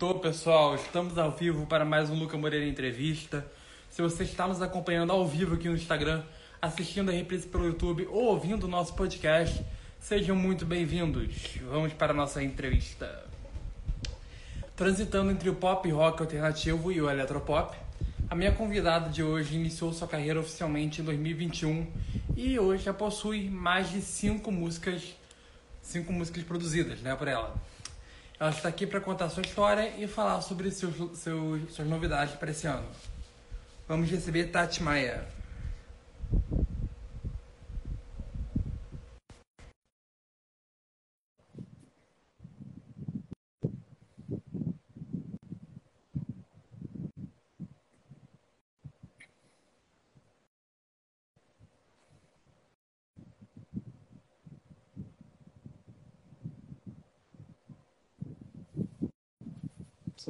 Tô, pessoal, estamos ao vivo para mais um Luca Moreira Entrevista. Se você está nos acompanhando ao vivo aqui no Instagram, assistindo a reprise pelo YouTube ou ouvindo o nosso podcast, sejam muito bem-vindos. Vamos para a nossa entrevista. Transitando entre o pop rock alternativo e o eletropop, a minha convidada de hoje iniciou sua carreira oficialmente em 2021 e hoje já possui mais de cinco músicas, cinco músicas produzidas, né, por ela. Ela está aqui para contar sua história e falar sobre seus, seus, suas novidades para esse ano. Vamos receber Tati Maia.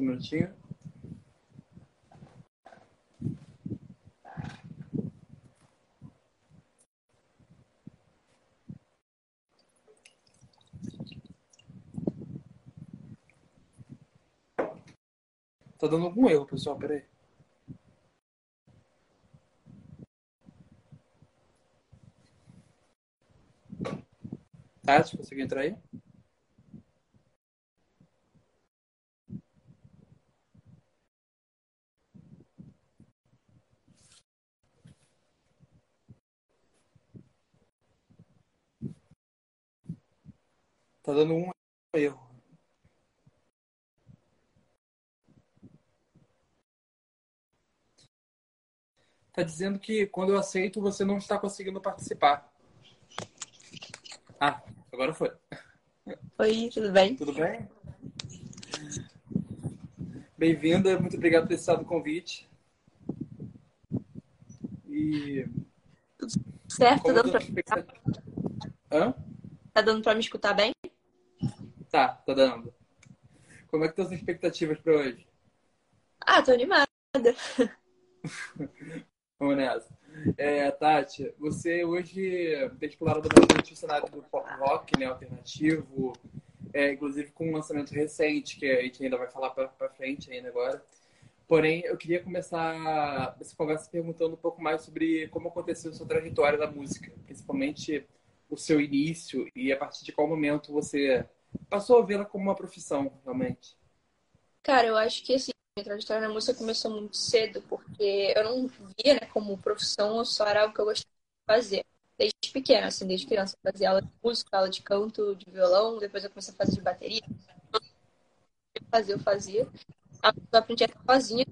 Um minutinho. Tá dando algum erro, pessoal, peraí. Tati, conseguiu entrar aí? Tá dando um erro. Tá dizendo que quando eu aceito você não está conseguindo participar. Ah, agora foi. Oi, tudo bem? Tudo bem? Bem-vinda, muito obrigado por ter estado no convite. E. Certo, tá dando, pra... tá dando pra me escutar bem? Tá, tá dando. Como é que estão as expectativas para hoje? Ah, tô animada. Vamos nessa. É, Tati, você hoje tem explorado bastante o cenário do pop rock, né, alternativo, é, inclusive com um lançamento recente, que a gente ainda vai falar para frente ainda agora. Porém, eu queria começar essa conversa perguntando um pouco mais sobre como aconteceu a sua trajetória da música, principalmente o seu início e a partir de qual momento você passou a vê-la como uma profissão, realmente. Cara, eu acho que assim, minha trajetória na música começou muito cedo, porque eu não via, né, como profissão, só era algo que eu gostava de fazer. Desde pequena, assim, desde criança, eu fazia aula de música, aula de canto, de violão, depois eu comecei a fazer de bateria. Eu fazia, eu fazia. Eu aprendi a sozinha.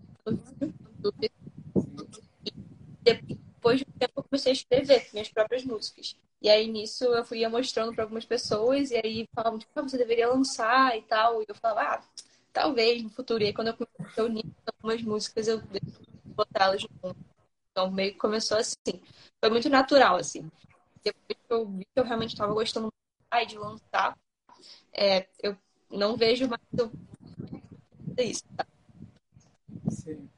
Depois de um tempo eu comecei a escrever minhas próprias músicas. E aí nisso eu fui mostrando para algumas pessoas, e aí falavam, tipo, ah, você deveria lançar e tal. E eu falava, ah, talvez no futuro. E aí quando eu comecei a unir algumas músicas, eu botá-las junto. Então meio que começou assim. Foi muito natural, assim. Depois que eu vi que eu realmente estava gostando de lançar, é, eu não vejo mais eu... isso. tá? Sim.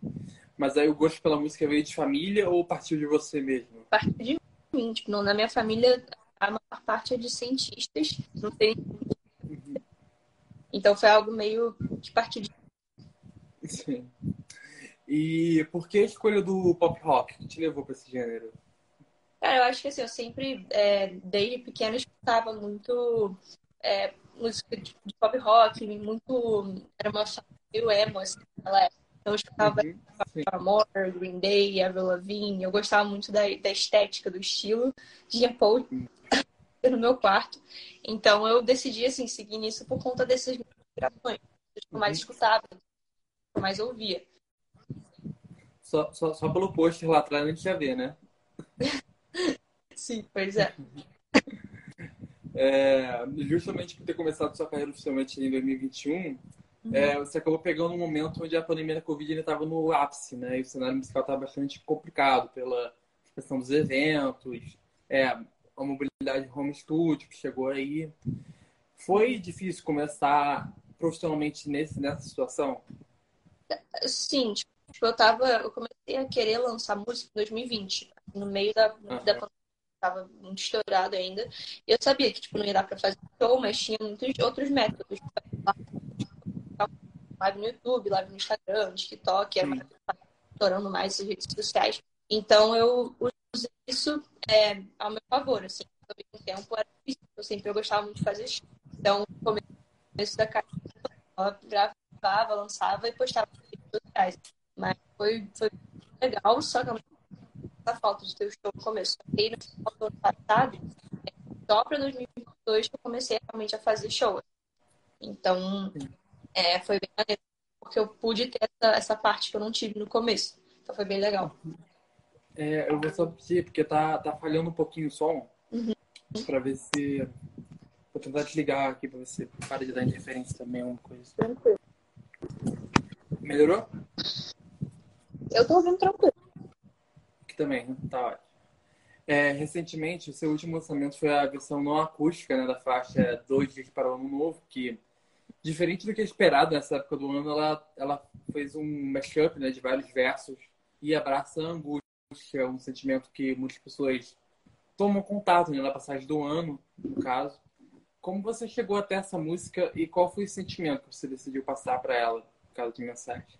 Mas aí o gosto pela música veio de família ou partiu de você mesmo? parte de mim. Tipo, não, na minha família, a maior parte é de cientistas. Não tem... Então foi algo meio que partiu de Sim. E por que a escolha do pop rock? O que te levou para esse gênero? Cara, eu acho que assim, eu sempre, é, desde pequena, escutava muito é, música de, pop rock, muito. Era uma meio emo, assim, naquela época. Então eu escutava Uhum. Amor, Green Day, Avril Lavigne. Eu gostava muito da, da estética, do estilo. Tinha Paul no meu quarto. Então eu decidi, assim, seguir nisso por conta dessas inspirações. Que eu mais escutava, que eu mais ouvia. Só, só, só pelo pôster lá atrás a gente já vê, né? Sim, pois é. É, justamente por ter começado sua carreira oficialmente em 2021, é, você acabou pegando um momento onde a pandemia da Covid estava no ápice, né? E o cenário musical estava bastante complicado pela questão dos eventos, é, a mobilidade home studio que chegou aí. Foi difícil começar profissionalmente nesse, nessa situação? Sim, tipo, eu tava. Eu comecei a querer lançar música em 2020, no meio da, da pandemia. Tava muito estourado ainda. E eu sabia que, tipo, não ia dar pra fazer show, mas tinha muitos outros métodos. Live no YouTube, live no Instagram, no TikTok, era estourando mais as redes sociais. Então eu uso isso é, ao meu favor, assim. Ao mesmo tempo era difícil, eu sempre eu gostava muito de fazer show. Então, no começo da carreira, eu gravava, lançava e postava nas redes sociais. Mas foi, foi legal, só que a falta de ter o show no começo. E no final do ano passado, só para 2022 que eu comecei realmente a fazer show. Então, é, foi bem maneiro, porque eu pude ter essa, essa parte que eu não tive no começo. Então foi bem legal. É, eu vou só pedir, porque tá, tá falhando um pouquinho o som, uhum. para ver se. Vou tentar desligar aqui para você para de dar interferência também, uma coisa. Tranquilo. Melhorou? Eu tô ouvindo tranquilo. Aqui também, né? tá ótimo. É, recentemente, o seu último lançamento foi a versão não acústica né, da faixa Dois Dias para o Ano Novo, que, diferente do que é esperado nessa época do ano, ela, ela fez um mashup né, de vários versos e abraça a angústia, um sentimento que muitas pessoas tomam contato né, na passagem do ano, no caso. Como você chegou até essa música e qual foi o sentimento que você decidiu passar para ela, por causa de mensagem?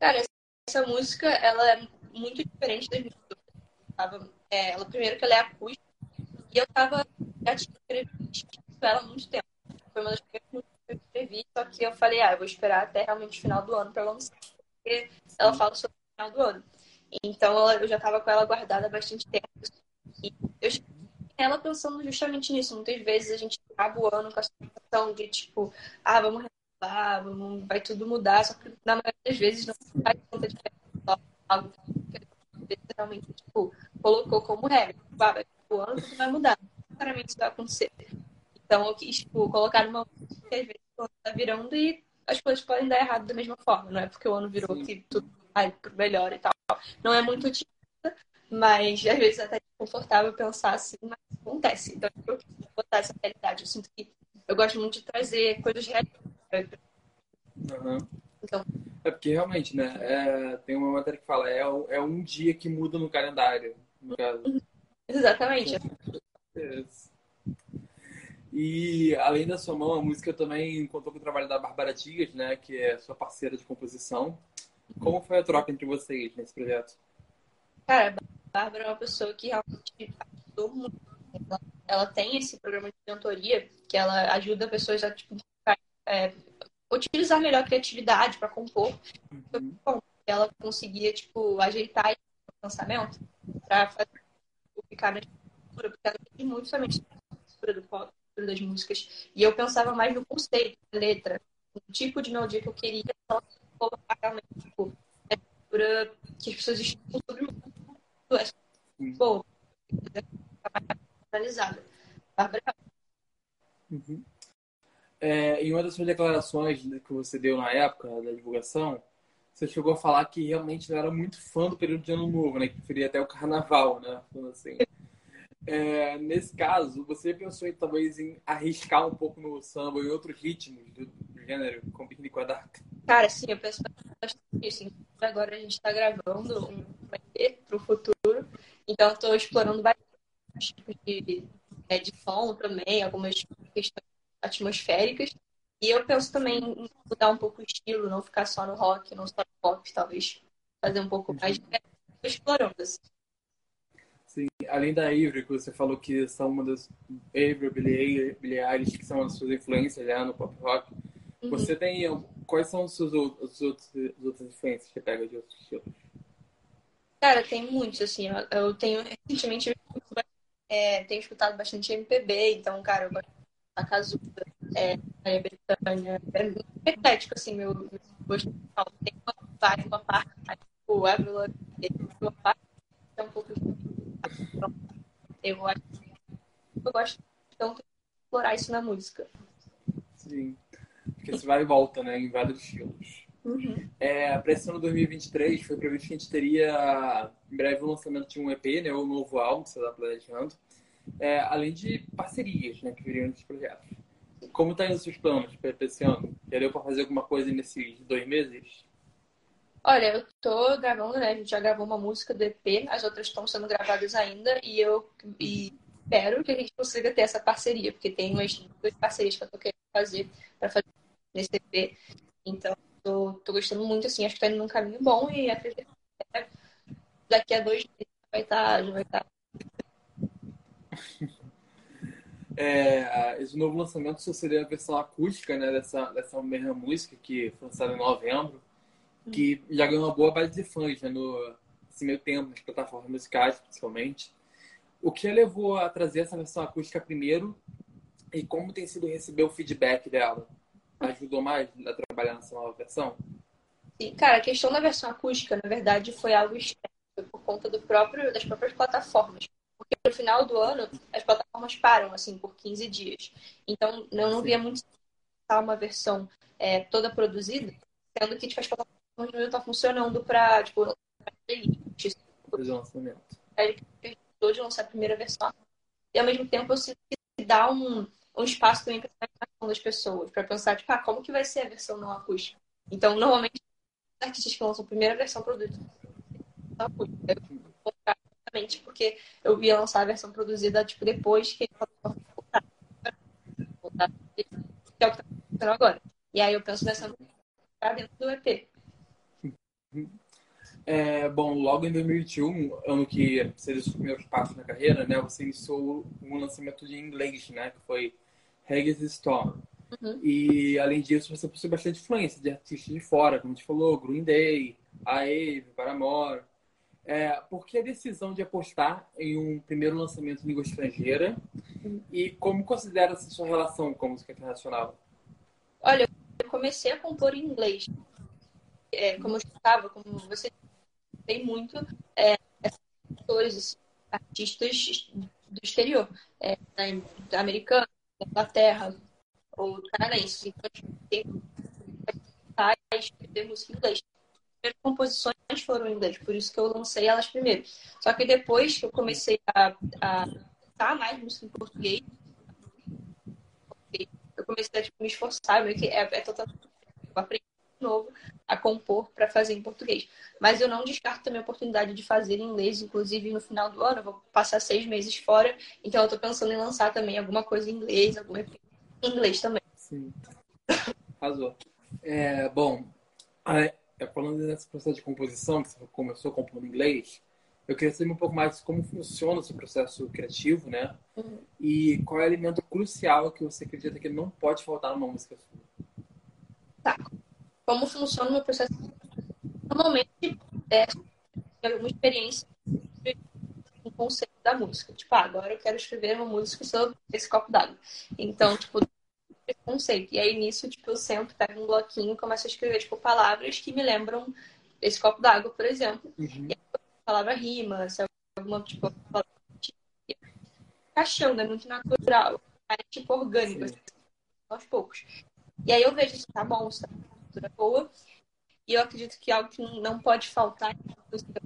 Cara, essa música, ela é muito diferente das músicas. É, ela, primeiro que ela é acústica, e eu tava, já tinha escrito ela há muito tempo. Foi uma das primeiras eu escrevi, só que eu falei, ah, eu vou esperar até realmente o final do ano para lançar, porque ela fala sobre o final do ano. Então eu já tava com ela guardada há bastante tempo. E eu ela pensando justamente nisso. Muitas vezes a gente acaba o ano com a sensação de tipo, ah, vamos renovar, vamos, vai tudo mudar, só que na maioria das vezes não faz tanta diferença algo que realmente tipo, colocou como regra. Tipo, ah, vai o ano, tudo vai mudar. Não necessariamente isso vai acontecer. Então eu quis tipo, colocar numa que às vezes o ano tá virando e as coisas podem dar errado da mesma forma. Não é porque o ano virou Sim. que tudo vai pro melhor e tal. Não é muito otimista, mas às vezes até confortável pensar assim, mas acontece. Então eu quis botar essa realidade. Eu sinto que eu gosto muito de trazer coisas reais. Uhum. Então, é porque realmente, né? É, tem uma matéria que fala, é, é um dia que muda no calendário, no caso. Exatamente. E além da sua mão, a música também contou com o trabalho da Bárbara Dias, né? Que é sua parceira de composição. Como foi a troca entre vocês nesse projeto? Cara, a Bárbara é uma pessoa que realmente ajudou muito. Ela, ela tem esse programa de mentoria que ela ajuda pessoas a tipo, é, utilizar melhor a criatividade para compor. Uhum. Bom, ela conseguia tipo ajeitar o pensamento para fazer ficar na estrutura, porque ela tem muito somente a estrutura do pop, das músicas. E eu pensava mais no conceito, na letra, no tipo de melodia que eu queria colocar realmente tipo, a estrutura que as pessoas estudam sobre essa boa, analisada. Bárbara. Uhum. É, em uma das suas declarações que você deu na época da divulgação, você chegou a falar que realmente não era muito fã do período de ano novo, né? Que preferia até o carnaval, né? Assim. É, nesse caso, você pensou em, talvez em arriscar um pouco no samba e outros ritmos do, do gênero, como piquenique com a Dark? Cara, sim, eu penso bastante nisso. Agora a gente está gravando um EP para o futuro, então estou explorando vários tipos de, é, de som também, algumas questões atmosféricas. E eu penso também em mudar um pouco o estilo, não ficar só no rock, não só no pop, talvez fazer um pouco mais. Estou explorando assim. Sim, além da Avery, que você falou que são uma das. Avery, Billie, Billie Eilish, que são as suas influências já no pop rock. Uhum. Você tem. Quais são os seus os outros, as outras influências que você pega de outros estilos? Cara, tem muitos, assim. Eu tenho recentemente é, tenho escutado bastante MPB, então, cara, eu gosto da Cazuza, é, Maria Bethânia. É muito eclético, assim, meu, meu gosto musical. Tem uma vibe, uma parte, tipo, o Avril Lavigne, uma parte é um pouco eu acho eu gosto tanto de explorar isso na música. Sim. Porque você vai e volta, né? Em vários estilos. Uhum. É, para esse ano 2023, foi previsto que a gente teria em breve o lançamento de um EP, né? O novo álbum que você está planejando. É, além de parcerias, né? Que viriam nesses projetos. Como tá indo os seus planos para esse ano? Já deu para fazer alguma coisa nesses dois meses? Olha, eu tô gravando, né? A gente já gravou uma música do EP, as outras estão sendo gravadas ainda e eu e espero que a gente consiga ter essa parceria, porque tem umas duas parcerias que eu tô querendo fazer para fazer nesse EP. Então, gostando muito, assim, acho que tá indo num caminho bom e acredito que daqui a dois meses vai estar, tá, vai estar. Tá. É, esse novo lançamento só seria a versão acústica né, dessa, dessa mesma música que foi lançada em novembro, que já ganhou uma boa base de fãs né, no esse meio tempo, nas plataformas musicais, principalmente. O que a levou a trazer essa versão acústica primeiro e como tem sido receber o feedback dela? Ajudou mais a trabalhar nessa nova versão? Sim, cara, a questão da versão acústica, na verdade, foi algo externo, por conta do próprio, das próprias plataformas. Porque no final do ano, as plataformas param, assim, por 15 dias. Então, eu não Sim. via muito uma versão é, toda produzida, sendo que tipo, as plataformas não estão funcionando para, tipo, fazer lançamento. Aí ele de lançar a primeira versão. E ao mesmo tempo eu sinto que dá um, um espaço também para a imaginação das pessoas, para pensar, tipo, ah, como que vai ser a versão não acústica? Então, normalmente, os artistas que lançam a primeira versão produzida não acústica. Eu, porque eu ia lançar a versão produzida, tipo, depois que que é o que está acontecendo agora. E aí eu penso nessa dentro do EP. É, bom, logo em 2021, ano que seria os primeiros passos na carreira, né? Você iniciou um lançamento de inglês, né? Que foi Reggae's Storm. Uhum. E, além disso, você possui bastante influência de artistas de fora, como a gente falou, Green Day, Aave, Paramore. É, por que a decisão de apostar em um primeiro lançamento em língua estrangeira? Uhum. E como considera essa sua relação com a música internacional? Olha, eu comecei a compor em inglês. É, como eu estava, como você tem muito é, atores, assim, artistas do exterior, é, da, americana, da Inglaterra ou canadense. Então, tem escrever música em inglês. As composições foram em inglês, por isso que eu lancei elas primeiro. Só que depois que eu comecei a, a cantar mais música em português, eu comecei a tipo, me esforçar, que é, é totalmente. Eu aprendi novo a compor para fazer em português. Mas eu não descarto também a oportunidade de fazer em inglês, inclusive no final do ano, eu vou passar seis meses fora, então eu estou pensando em lançar também alguma coisa em inglês, alguma em inglês também. Sim. Arrasou. É, bom, é, falando nesse processo de composição, que você começou compondo em inglês, eu queria saber um pouco mais como funciona seu processo criativo, né? Uhum. E qual é o elemento crucial que você acredita que não pode faltar numa música sua? Tá como funciona o meu processo. Normalmente, é uma experiência um conceito da música. Tipo, ah, agora eu quero escrever uma música sobre esse copo d'água. Então, tipo, esse conceito. E aí, nisso, tipo, eu sempre pego um bloquinho e começo a escrever, tipo, palavras que me lembram esse copo d'água, por exemplo. Uhum. E aí, a palavra rima, se é alguma, tipo, palavra... caixão, né? Muito natural. É, tipo, orgânico, assim, aos poucos. E aí eu vejo se tá bom, se tá cultura boa. E eu acredito que algo que não pode faltar em música.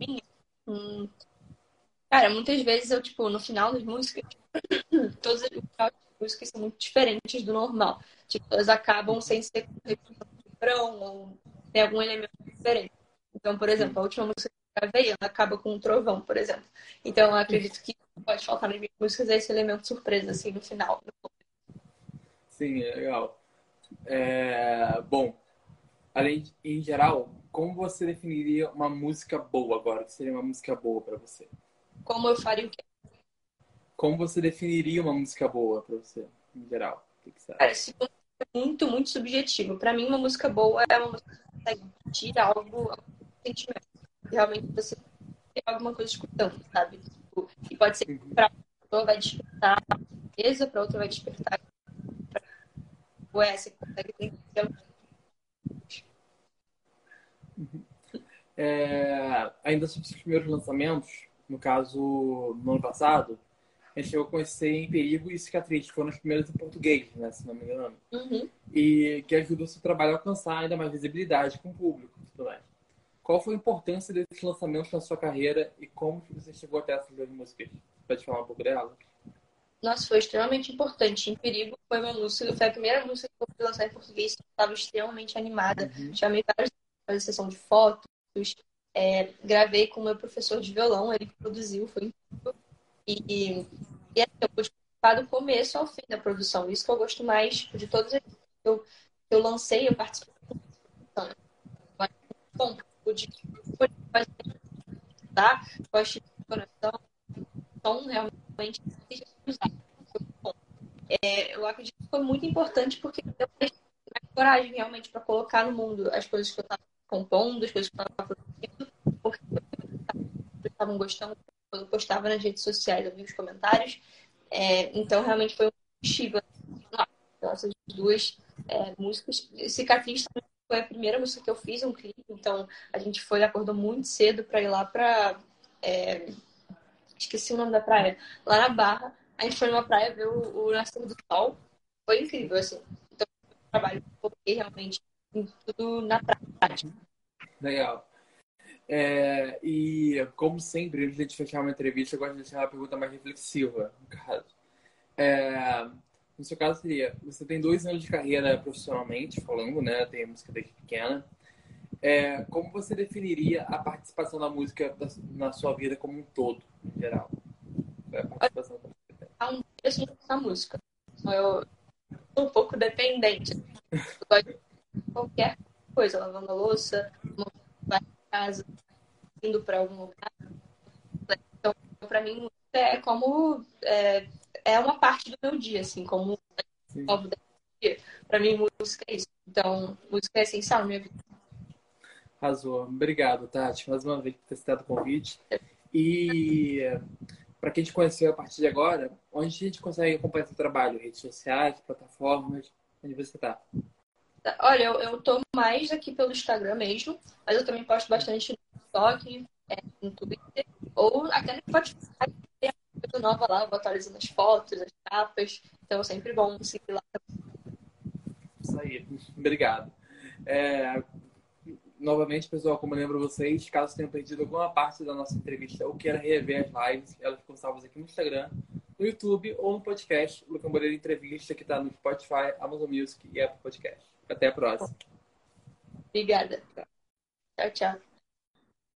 Hum, cara, muitas vezes eu, tipo, no final das músicas, todas as músicas são muito diferentes do normal. Tipo, elas acabam sem ser refrão ou tem algum elemento diferente. Então, por exemplo, a última música que eu gravei, ela acaba com um trovão, por exemplo. Então, eu acredito que pode faltar nas minhas músicas esse elemento surpresa, assim, no final. Sim, é legal. É... Bom, além de, em geral, como você definiria uma música boa agora? O que seria uma música boa para você? Como eu faria o quê? Como você definiria uma música boa para você, em geral? O que, você acha? é muito, muito subjetivo. Para mim, uma música boa é uma música que consegue tirar algo, algum sentimento. Realmente você tem alguma coisa escutando, sabe? Tipo, e pode ser que uhum. para pessoa vai despertar beleza, para outra vai despertar. Ou é, você consegue entender É, ainda sobre os primeiros lançamentos, no caso, no ano passado, a gente chegou a conhecer Em Perigo e Cicatriz, que foram os primeiros em português, né, se não me engano. Uhum. E que ajudou o seu trabalho a alcançar ainda mais visibilidade com o público e tudo mais. Qual foi a importância desses lançamentos na sua carreira e como você chegou até essas duas músicas? Pode falar um pouco dela? Nossa, foi extremamente importante. Em Perigo foi uma música, foi a primeira música que eu fui lançar em português, estava extremamente animada. Uhum. Chamei várias fazer sessão de fotos, é, gravei com o meu professor de violão, ele produziu, foi incrível. E, e assim, eu pude do começo ao fim da produção. Isso que eu gosto mais de todas as que eu, eu lancei, eu participei da produção. tipo de tá? gosto de conexão, então realmente é, eu acredito que foi muito importante porque eu mais coragem realmente para colocar no mundo as coisas que eu estava compondo, as coisas que eu estava produzindo, porque estavam gostando quando eu postava nas redes sociais, eu vi os comentários. É, então, realmente foi um combustível nossas duas é, músicas. Cicatriz foi a primeira música que eu fiz, um clipe. Então, a gente foi, acordou muito cedo para ir lá para. É, esqueci o nome da praia. Lá na Barra. A gente foi numa praia ver o, o nascer do sol. Foi incrível, assim. Então, eu trabalho porque realmente tudo na prática. Legal. É, e, como sempre, antes de fechar uma entrevista, eu gosto de deixar uma pergunta mais reflexiva, no caso. É, no seu caso, seria: você tem dois anos de carreira profissionalmente, falando, né? Tem música desde pequena. É, como você definiria a participação da música na sua vida como um todo, em geral? É a participação da música. Há um da música. Eu sou um pouco dependente. Eu gosto de qualquer coisa, lavando a louça, vai casa, indo para algum lugar. Então, para mim, é como é, é, uma parte do meu dia, assim, como. Para mim, música é isso. Então, música é essencial na minha vida. Arrasou. Obrigado, Tati, mais uma vez por ter citado o convite. E para quem te conheceu a partir de agora, onde a gente consegue acompanhar seu trabalho? Redes sociais, plataformas? Onde você está? Olha, eu, eu tô mais aqui pelo Instagram mesmo, mas eu também posto bastante no TikTok, é, no Twitter, ou até no Spotify. Tem coisa nova lá, eu vou atualizando as fotos, as capas. Então é sempre bom seguir lá. Isso aí, obrigado. É, novamente, pessoal, como eu lembro vocês, caso tenham perdido alguma parte da nossa entrevista ou queira rever as lives, elas ficam salvas aqui no Instagram, no YouTube ou no podcast Luca Moreira Entrevista, que está no Spotify, Amazon Music e Apple Podcast. Até a próxima. Obrigada. Tchau, tchau.